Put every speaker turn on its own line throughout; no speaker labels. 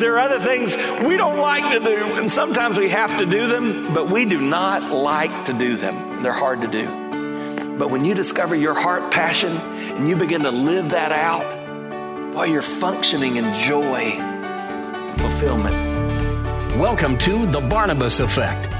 There are other things we don't like to do, and sometimes we have to do them, but we do not like to do them. They're hard to do. But when you discover your heart passion and you begin to live that out, boy, you're functioning in joy fulfillment.
Welcome to The Barnabas Effect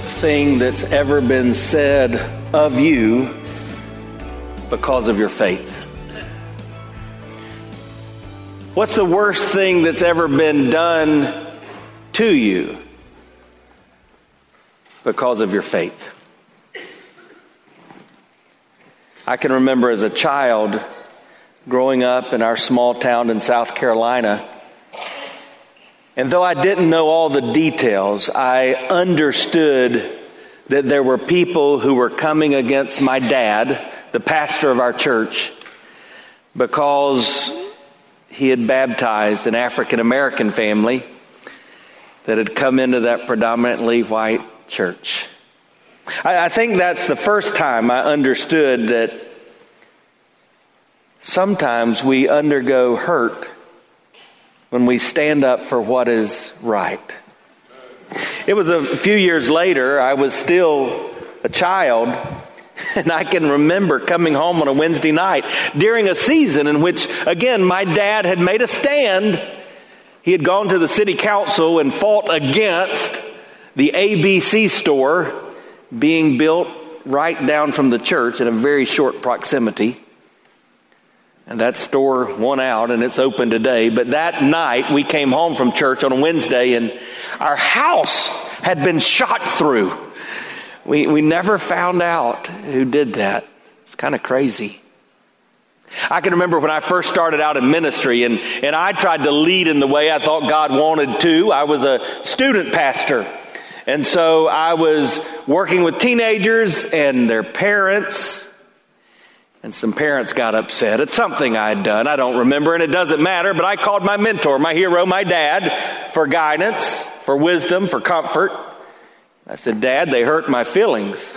thing that's ever been said of you because of your faith? What's the worst thing that's ever been done to you because of your faith? I can remember as a child growing up in our small town in South Carolina and though I didn't know all the details, I understood that there were people who were coming against my dad, the pastor of our church, because he had baptized an African American family that had come into that predominantly white church. I, I, think that's the first time I understood that sometimes we undergo hurt when we stand up for what is right. It was a few years later, I was still a child, and I can remember coming home on a Wednesday night during a season in which, again, my dad had made a stand. He had gone to the city council and fought against the ABC store being built right down from the church in a very short proximity. And that store won out and it's open today. But that night we came home from church on a Wednesday and our house had been shot through. We, we never found out who did that. It's kind of crazy. I can remember when I first started out in ministry and, and I tried to lead in the way I thought God wanted to. I was a student pastor. And so I was working with teenagers and their parents and some parents got upset at something I'd done. I don't remember, and it doesn't matter, but I called my mentor, my hero, my dad, for guidance, for wisdom, for comfort. I said, Dad, they hurt my feelings.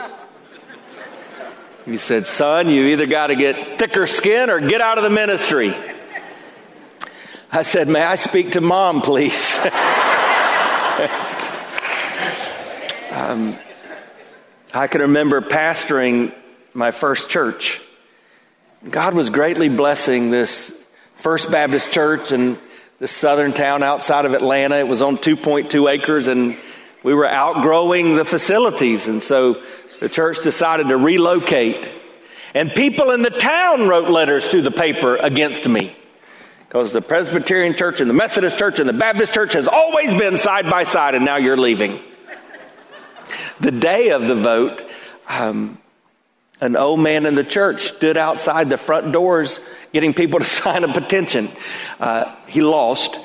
He said, Son, you either got to get thicker skin or get out of the ministry. I said, May I speak to mom, please? um, I can remember pastoring my first church. God was greatly blessing this First Baptist Church in this southern town outside of Atlanta. It was on 2.2 acres and we were outgrowing the facilities. And so the church decided to relocate. And people in the town wrote letters to the paper against me. Because the Presbyterian church and the Methodist church and the Baptist church has always been side by side and now you're leaving. The day of the vote, um, an old man in the church stood outside the front doors getting people to sign a petition. Uh, he lost.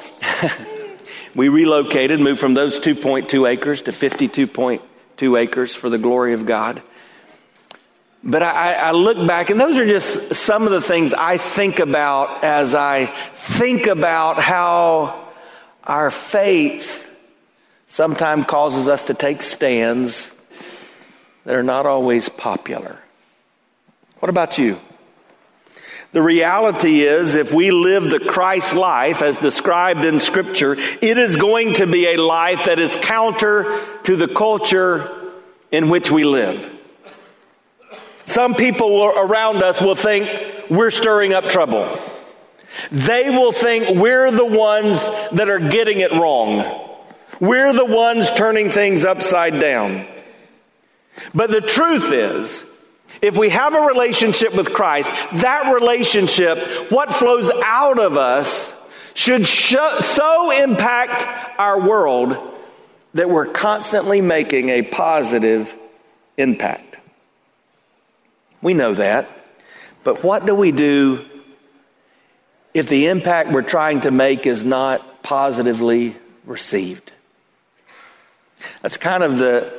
we relocated, moved from those 2.2 acres to 52.2 acres for the glory of God. But I, I, look back, and those are just some of the things I think about as I think about how our faith sometimes causes us to take stands that are not always popular. What about you? The reality is, if we live the Christ life as described in Scripture, it is going to be a life that is counter to the culture in which we live. Some people around us will think we're stirring up trouble. They will think we're the ones that are getting it wrong. We're the ones turning things upside down. But the truth is, if we have a relationship with Christ, that relationship, what flows out of us, should so impact our world that we're constantly making a positive impact. We know that. But what do we do if the impact we're trying to make is not positively received? That's kind of the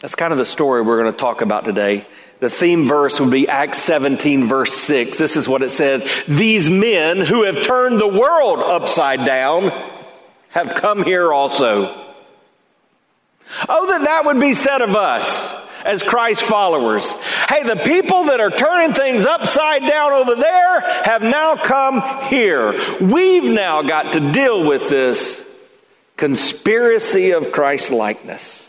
that's kind of the story we're going to talk about today. The theme verse would be Acts 17 verse 6. This is what it says. These men who have turned the world upside down have come here also. Oh, that that would be said of us as Christ followers. Hey, the people that are turning things upside down over there have now come here. We've now got to deal with this conspiracy of Christ likeness.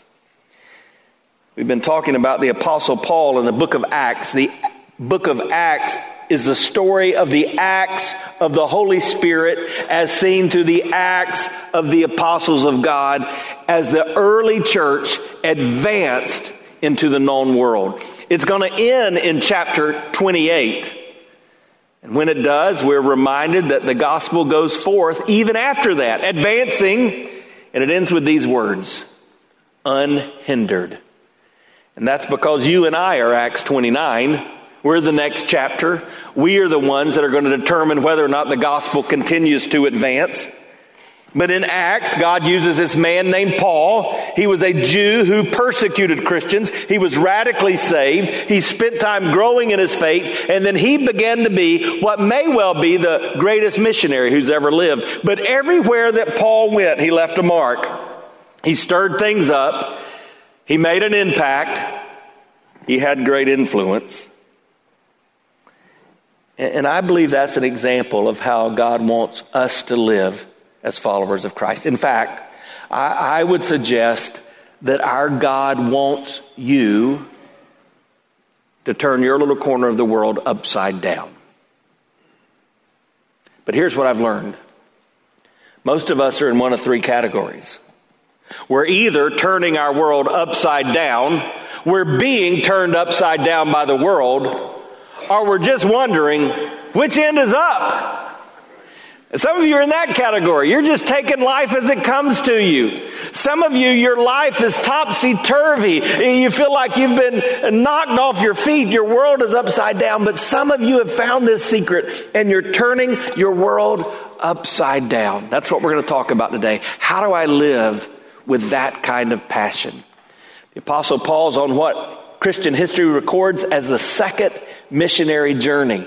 We've been talking about the Apostle Paul in the book of Acts. The book of Acts is the story of the acts of the Holy Spirit as seen through the acts of the apostles of God as the early church advanced into the known world. It's going to end in chapter 28. And when it does, we're reminded that the gospel goes forth even after that, advancing, and it ends with these words unhindered. And that's because you and I are Acts 29. We're the next chapter. We are the ones that are going to determine whether or not the gospel continues to advance. But in Acts, God uses this man named Paul. He was a Jew who persecuted Christians. He was radically saved. He spent time growing in his faith, and then he began to be what may well be the greatest missionary who's ever lived. But everywhere that Paul went, he left a mark. He stirred things up. He made an impact. He had great influence. And I believe that's an example of how God wants us to live as followers of Christ. In fact, I, I would suggest that our God wants you to turn your little corner of the world upside down. But here's what I've learned most of us are in one of three categories. We're either turning our world upside down, we're being turned upside down by the world, or we're just wondering which end is up. Some of you are in that category. You're just taking life as it comes to you. Some of you, your life is topsy turvy. You feel like you've been knocked off your feet. Your world is upside down. But some of you have found this secret and you're turning your world upside down. That's what we're going to talk about today. How do I live with that kind of passion? The Apostle Paul's on what Christian history records as the second missionary journey.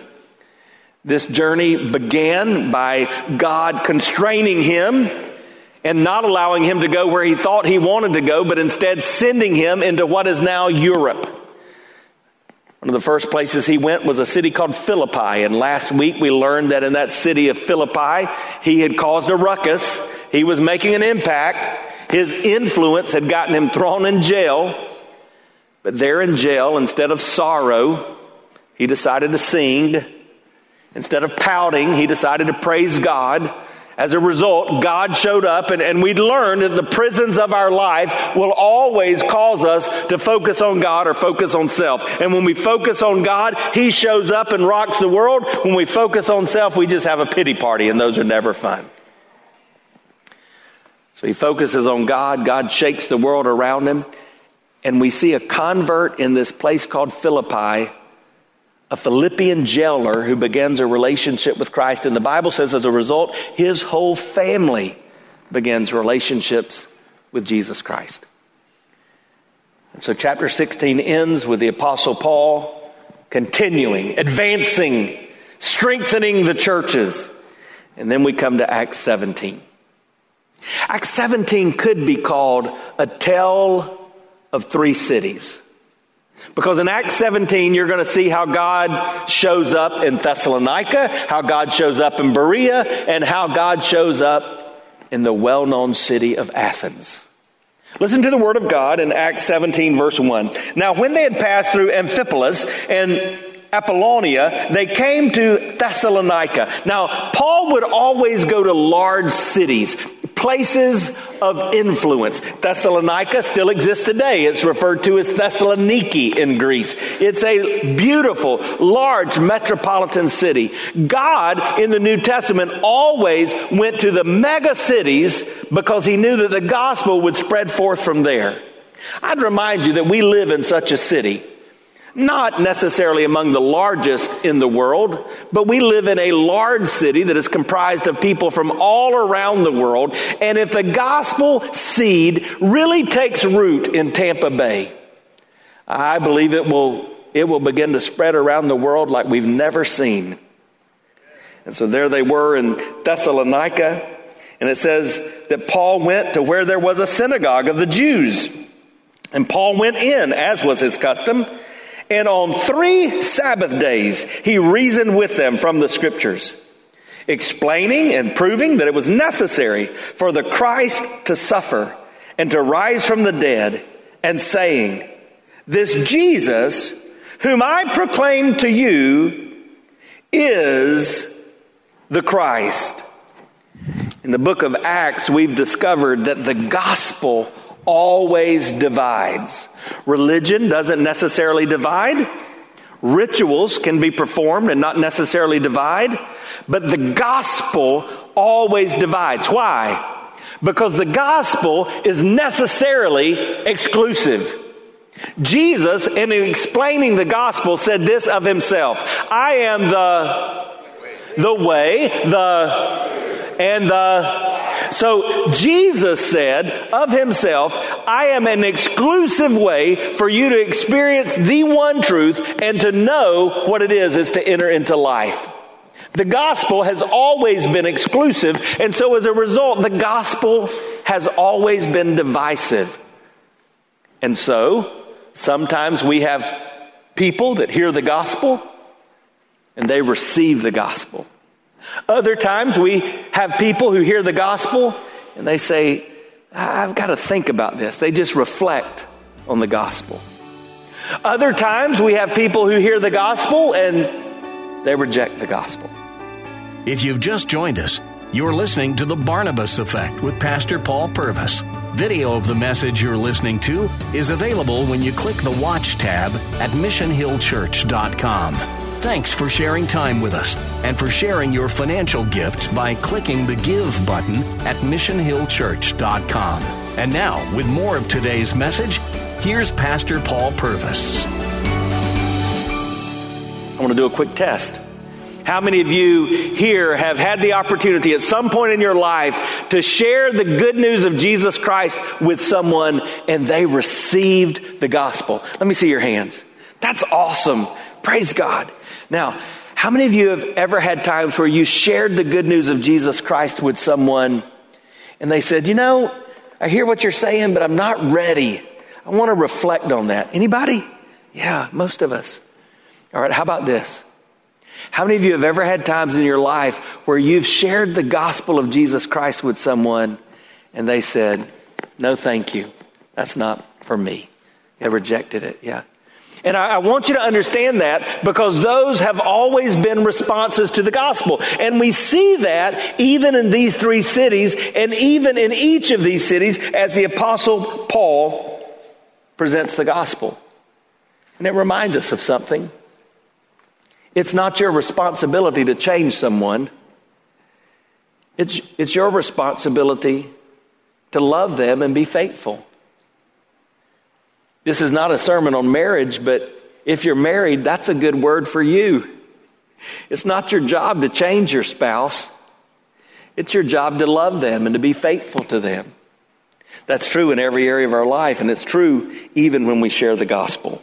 This journey began by God constraining him and not allowing him to go where he thought he wanted to go, but instead sending him into what is now Europe. One of the first places he went was a city called Philippi. And last week we learned that in that city of Philippi, he had caused a ruckus. He was making an impact. His influence had gotten him thrown in jail. But there in jail, instead of sorrow, he decided to sing Instead of pouting, he decided to praise God. As a result, God showed up, and, and we learned that the prisons of our life will always cause us to focus on God or focus on self. And when we focus on God, He shows up and rocks the world. When we focus on self, we just have a pity party, and those are never fun. So he focuses on God. God shakes the world around him. And we see a convert in this place called Philippi a Philippian jailer who begins a relationship with Christ. And the Bible says as a result, his whole family begins relationships with Jesus Christ. And so chapter 16 ends with the Apostle Paul continuing, advancing, strengthening the churches. And then we come to Acts 17. Acts 17 could be called a tale of three cities. Because in Acts 17, you're going to see how God shows up in Thessalonica, how God shows up in Berea, and how God shows up in the well known city of Athens. Listen to the word of God in Acts 17, verse 1. Now, when they had passed through Amphipolis and Apollonia, they came to Thessalonica. Now, Paul would always go to large cities places of influence. Thessalonica still exists today. It's referred to as Thessaloniki in Greece. It's a beautiful, large metropolitan city. God in the New Testament always went to the mega cities because he knew that the gospel would spread forth from there. I'd remind you that we live in such a city not necessarily among the largest in the world, but we live in a large city that is comprised of people from all around the world. And if the gospel seed really takes root in Tampa Bay, I believe it will, it will begin to spread around the world like we've never seen. And so there they were in Thessalonica, and it says that Paul went to where there was a synagogue of the Jews. And Paul went in, as was his custom and on three Sabbath days, he reasoned with them from the scriptures, explaining and proving that it was necessary for the Christ to suffer and to rise from the dead, and saying, This Jesus, whom I proclaim to you, is the Christ. In the book of Acts, we've discovered that the gospel always divides. Religion doesn't necessarily divide. Rituals can be performed and not necessarily divide. But the gospel always divides. Why? Because the gospel is necessarily exclusive. Jesus, in explaining the gospel, said this of himself I am the, the way, the, and the so Jesus said of himself, I am an exclusive way for you to experience the one truth and to know what it is is to enter into life. The gospel has always been exclusive, and so as a result, the gospel has always been divisive. And so, sometimes we have people that hear the gospel and they receive the gospel. Other times we have people who hear the gospel and they say, I've got to think about this. They just reflect on the gospel. Other times we have people who hear the gospel and they reject the gospel.
If you've just joined us, you're listening to The Barnabas Effect with Pastor Paul Purvis. Video of the message you're listening to is available when you click the Watch tab at missionhillchurch.com. Thanks for sharing time with us and for sharing your financial gifts by clicking the Give button at missionhillchurch.com. And now, with more of today's message, here's Pastor Paul Purvis.
I want to do a quick test. How many of you here have had the opportunity at some point in your life to share the good news of Jesus Christ with someone and they received the gospel? Let me see your hands. That's awesome. Praise God. Now, how many of you have ever had times where you shared the good news of Jesus Christ with someone and they said, "You know, I hear what you're saying, but I'm not ready. I want to reflect on that." Anybody? Yeah, most of us. All right, how about this? How many of you have ever had times in your life where you've shared the gospel of Jesus Christ with someone and they said, No, thank you. That's not for me. They rejected it. Yeah. And I, I, want you to understand that because those have always been responses to the gospel. And we see that even in these three cities and even in each of these cities as the apostle Paul presents the gospel. And it reminds us of something. It's not your responsibility to change someone. It's, it's your responsibility to love them and be faithful. This is not a sermon on marriage, but if you're married, that's a good word for you. It's not your job to change your spouse. It's your job to love them and to be faithful to them. That's true in every area of our life, and it's true even when we share the gospel.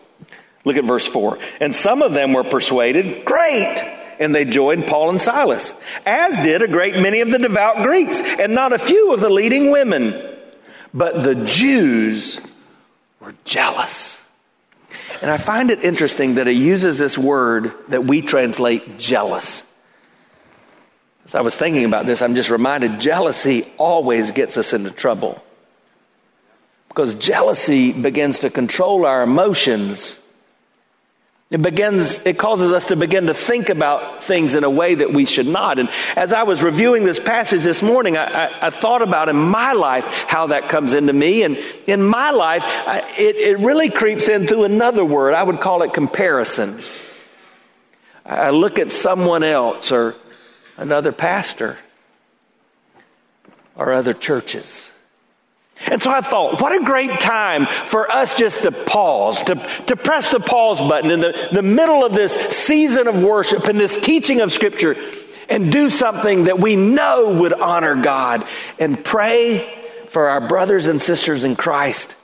Look at verse 4. And some of them were persuaded, great! And they joined Paul and Silas, as did a great many of the devout Greeks, and not a few of the leading women. But the Jews were jealous. And I find it interesting that he uses this word that we translate jealous. As I was thinking about this, I'm just reminded jealousy always gets us into trouble. Because jealousy begins to control our emotions It begins, it causes us to begin to think about things in a way that we should not. And as I was reviewing this passage this morning, I, I, I thought about in my life how that comes into me. And in my life, I, it, it really creeps in through another word. I would call it comparison. I look at someone else or another pastor or other churches. And so I thought, what a great time for us just to pause, to, to press the pause button in the, the middle of this season of worship and this teaching of Scripture and do something that we know would honor God and pray for our brothers and sisters in Christ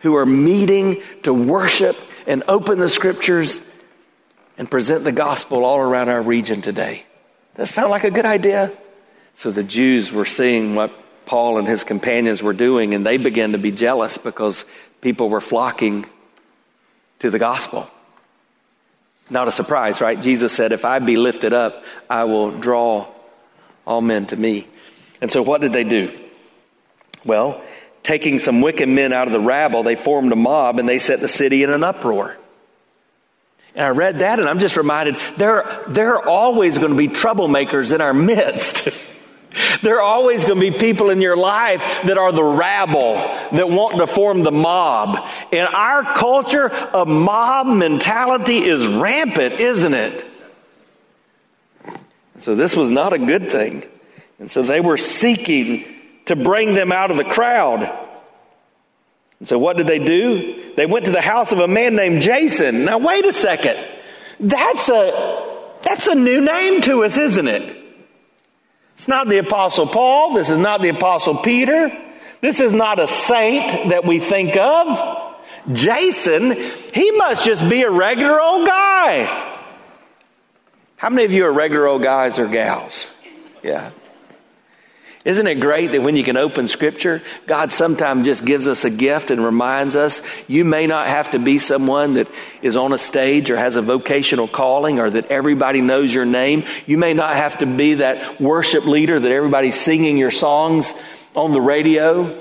who are meeting to worship and open the Scriptures and present the gospel all around our region today. Does that sound like a good idea? So the Jews were seeing what Paul and his companions were doing, and they began to be jealous because people were flocking to the gospel. Not a surprise, right? Jesus said, If I be lifted up, I will draw all men to me. And so what did they do? Well, taking some wicked men out of the rabble, they formed a mob and they set the city in an uproar. And I read that and I'm just reminded there, there are always going to be troublemakers in our midst. There are always going to be people in your life that are the rabble, that want to form the mob. In our culture, a mob mentality is rampant, isn't it? So this was not a good thing. And so they were seeking to bring them out of the crowd. And so what did they do? They went to the house of a man named Jason. Now wait a second. That's a, that's a new name to us, isn't it? It's not the Apostle Paul. This is not the Apostle Peter. This is not a saint that we think of. Jason, he must just be a regular old guy. How many of you are regular old guys or gals? Yeah. Isn't it great that when you can open scripture, God sometimes just gives us a gift and reminds us you may not have to be someone that is on a stage or has a vocational calling or that everybody knows your name. You may not have to be that worship leader that everybody's singing your songs on the radio.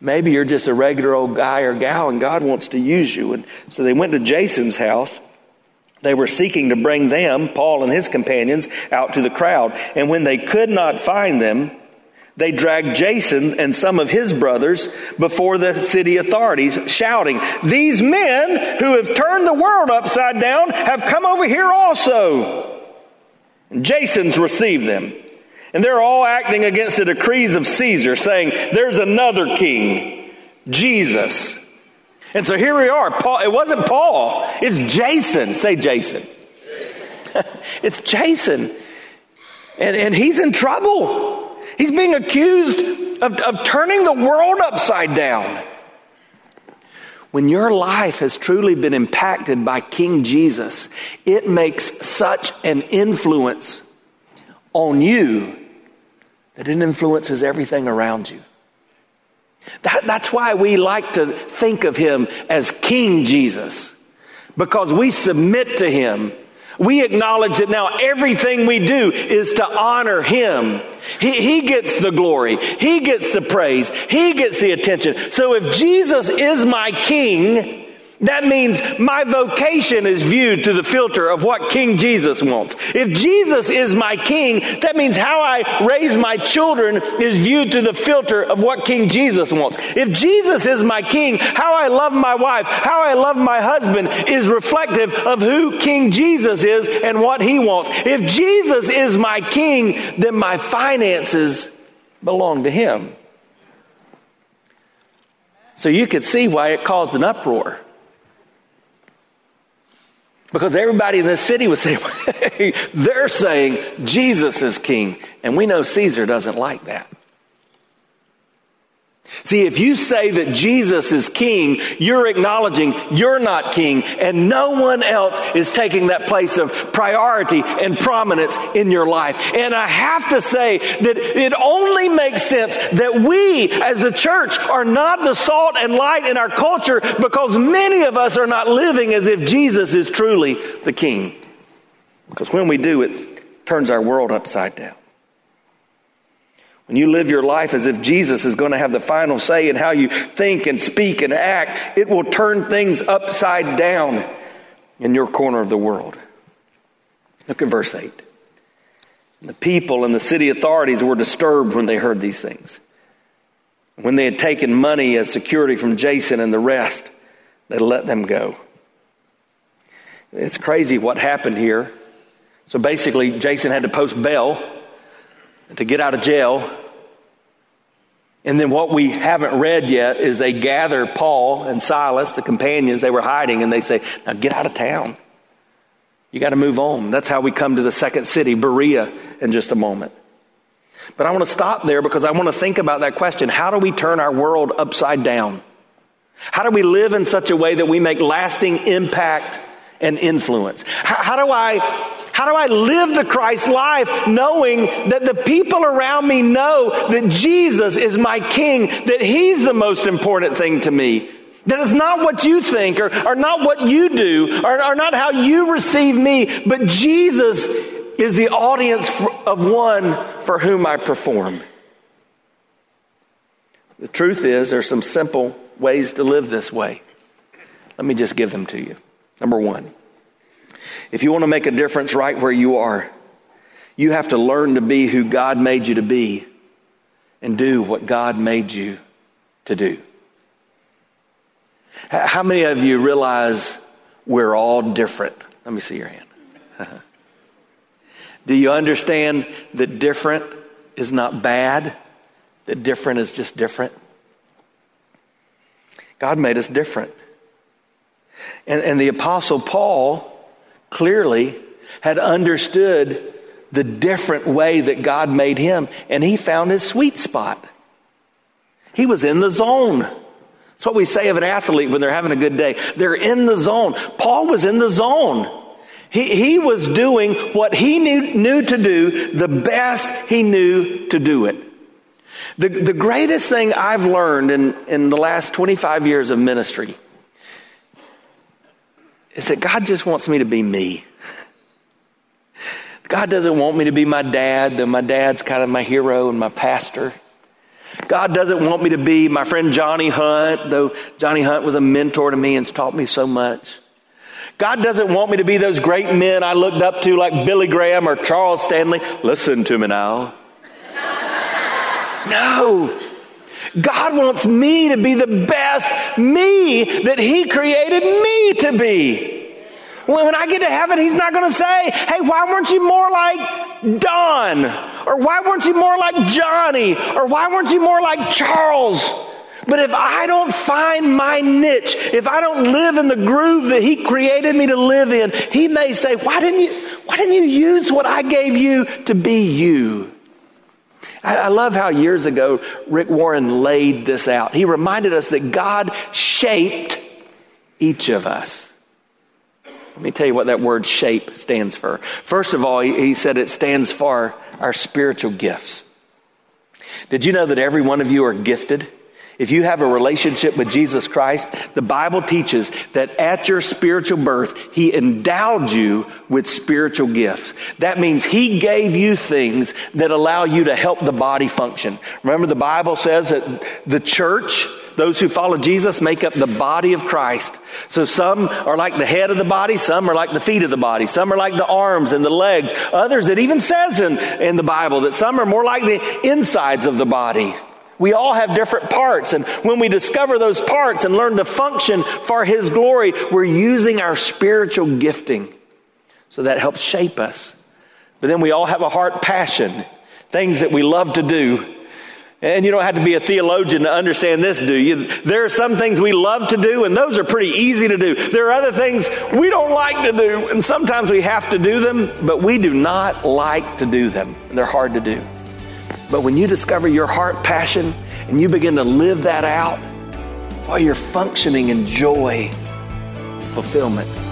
Maybe you're just a regular old guy or gal and God wants to use you. And so they went to Jason's house. They were seeking to bring them, Paul and his companions, out to the crowd. And when they could not find them, they dragged Jason and some of his brothers before the city authorities, shouting, These men who have turned the world upside down have come over here also. And Jason's received them. And they're all acting against the decrees of Caesar, saying, There's another king, Jesus and so here we are. Paul, it wasn't Paul, it's Jason. Say Jason. Jason. it's Jason. And, and he's in trouble. He's being accused of, of turning the world upside down. When your life has truly been impacted by King Jesus, it makes such an influence on you that it influences everything around you. That, that's why we like to think of him as King Jesus, because we submit to him. We acknowledge that now everything we do is to honor him. He, he gets the glory. He gets the praise. He gets the attention. So if Jesus is my king, that means my vocation is viewed through the filter of what King Jesus wants. If Jesus is my king, that means how I raise my children is viewed through the filter of what King Jesus wants. If Jesus is my king, how I love my wife, how I love my husband is reflective of who King Jesus is and what he wants. If Jesus is my king, then my finances belong to him. So you could see why it caused an uproar. Because everybody in this city was saying, they're saying Jesus is king. And we know Caesar doesn't like that. See, if you say that Jesus is king, you're acknowledging you're not king and no one else is taking that place of priority and prominence in your life. And I have to say that it only makes sense that we as the church are not the salt and light in our culture because many of us are not living as if Jesus is truly the king. Because when we do, it turns our world upside down. When you live your life as if Jesus is going to have the final say in how you think and speak and act, it will turn things upside down in your corner of the world. Look at verse 8. The people and the city authorities were disturbed when they heard these things. When they had taken money as security from Jason and the rest, they let them go. It's crazy what happened here. So basically, Jason had to post bail to get out of jail. And then what we haven't read yet is they gather Paul and Silas, the companions, they were hiding, and they say, Now get out of town. You got to move on. That's how we come to the second city, Berea, in just a moment. But I want to stop there because I want to think about that question. How do we turn our world upside down? How do we live in such a way that we make lasting impact and influence? How, how, do I, how do I live the Christ life knowing that the people around me know that Jesus is my King, that He's the most important thing to me? That is not what you think or, or not what you do or, or not how you receive me, but Jesus is the audience of one for whom I perform. The truth is, there are some simple ways to live this way. Let me just give them to you. Number one, if you want to make a difference right where you are, you have to learn to be who God made you to be and do what God made you to do. How many of you realize we're all different? Let me see your hand. Do you understand that different is not bad? That different is just different? God made us different. And, and the Apostle Paul clearly had understood the different way that God made him, and he found his sweet spot. He was in the zone. That's what we say of an athlete when they're having a good day. They're in the zone. Paul was in the zone. He, he was doing what he knew, knew to do the best he knew to do it. The, the greatest thing I've learned in, in the last 25 years of ministry is that God just wants me to be me. God doesn't want me to be my dad, though my dad's kind of my hero and my pastor. God doesn't want me to be my friend Johnny Hunt, though Johnny Hunt was a mentor to me and taught me so much. God doesn't want me to be those great men I looked up to like Billy Graham or Charles Stanley. Listen to me now. no. God wants me to be the best me that He created me to be. When I get to heaven, He's not going to say, hey, why weren't you more like Don? Or why weren't you more like Johnny? Or why weren't you more like Charles? But if I don't find my niche, if I don't live in the groove that He created me to live in, He may say, why didn't you, why didn't you use what I gave you to be you? I, I love how years ago Rick Warren laid this out. He reminded us that God shaped each of us. Let me tell you what that word shape stands for. First of all, he said it stands for our spiritual gifts. Did you know that every one of you are gifted? If you have a relationship with Jesus Christ, the Bible teaches that at your spiritual birth, He endowed you with spiritual gifts. That means He gave you things that allow you to help the body function. Remember, the Bible says that the church, those who follow Jesus, make up the body of Christ. So some are like the head of the body, some are like the feet of the body, some are like the arms and the legs. Others, it even says in, in the Bible that some are more like the insides of the body. We all have different parts. And when we discover those parts and learn to function for His glory, we're using our spiritual gifting. So that helps shape us. But then we all have a heart passion, things that we love to do. And you don't have to be a theologian to understand this, do you? There are some things we love to do, and those are pretty easy to do. There are other things we don't like to do, and sometimes we have to do them, but we do not like to do them. And they're hard to do. But when you discover your heart passion and you begin to live that out, while you're functioning in joy, fulfillment.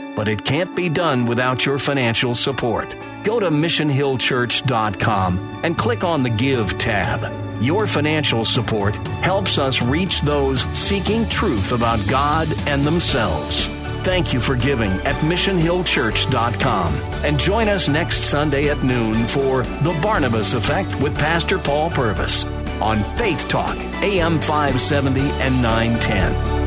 but it can't be done without your financial support. Go to missionhillchurch.com and click on the Give tab. Your financial support helps us reach those seeking truth about God and themselves. Thank you for giving at missionhillchurch.com. And join us next Sunday at noon for The Barnabas Effect with Pastor Paul Purvis on Faith Talk, AM 570 and 910.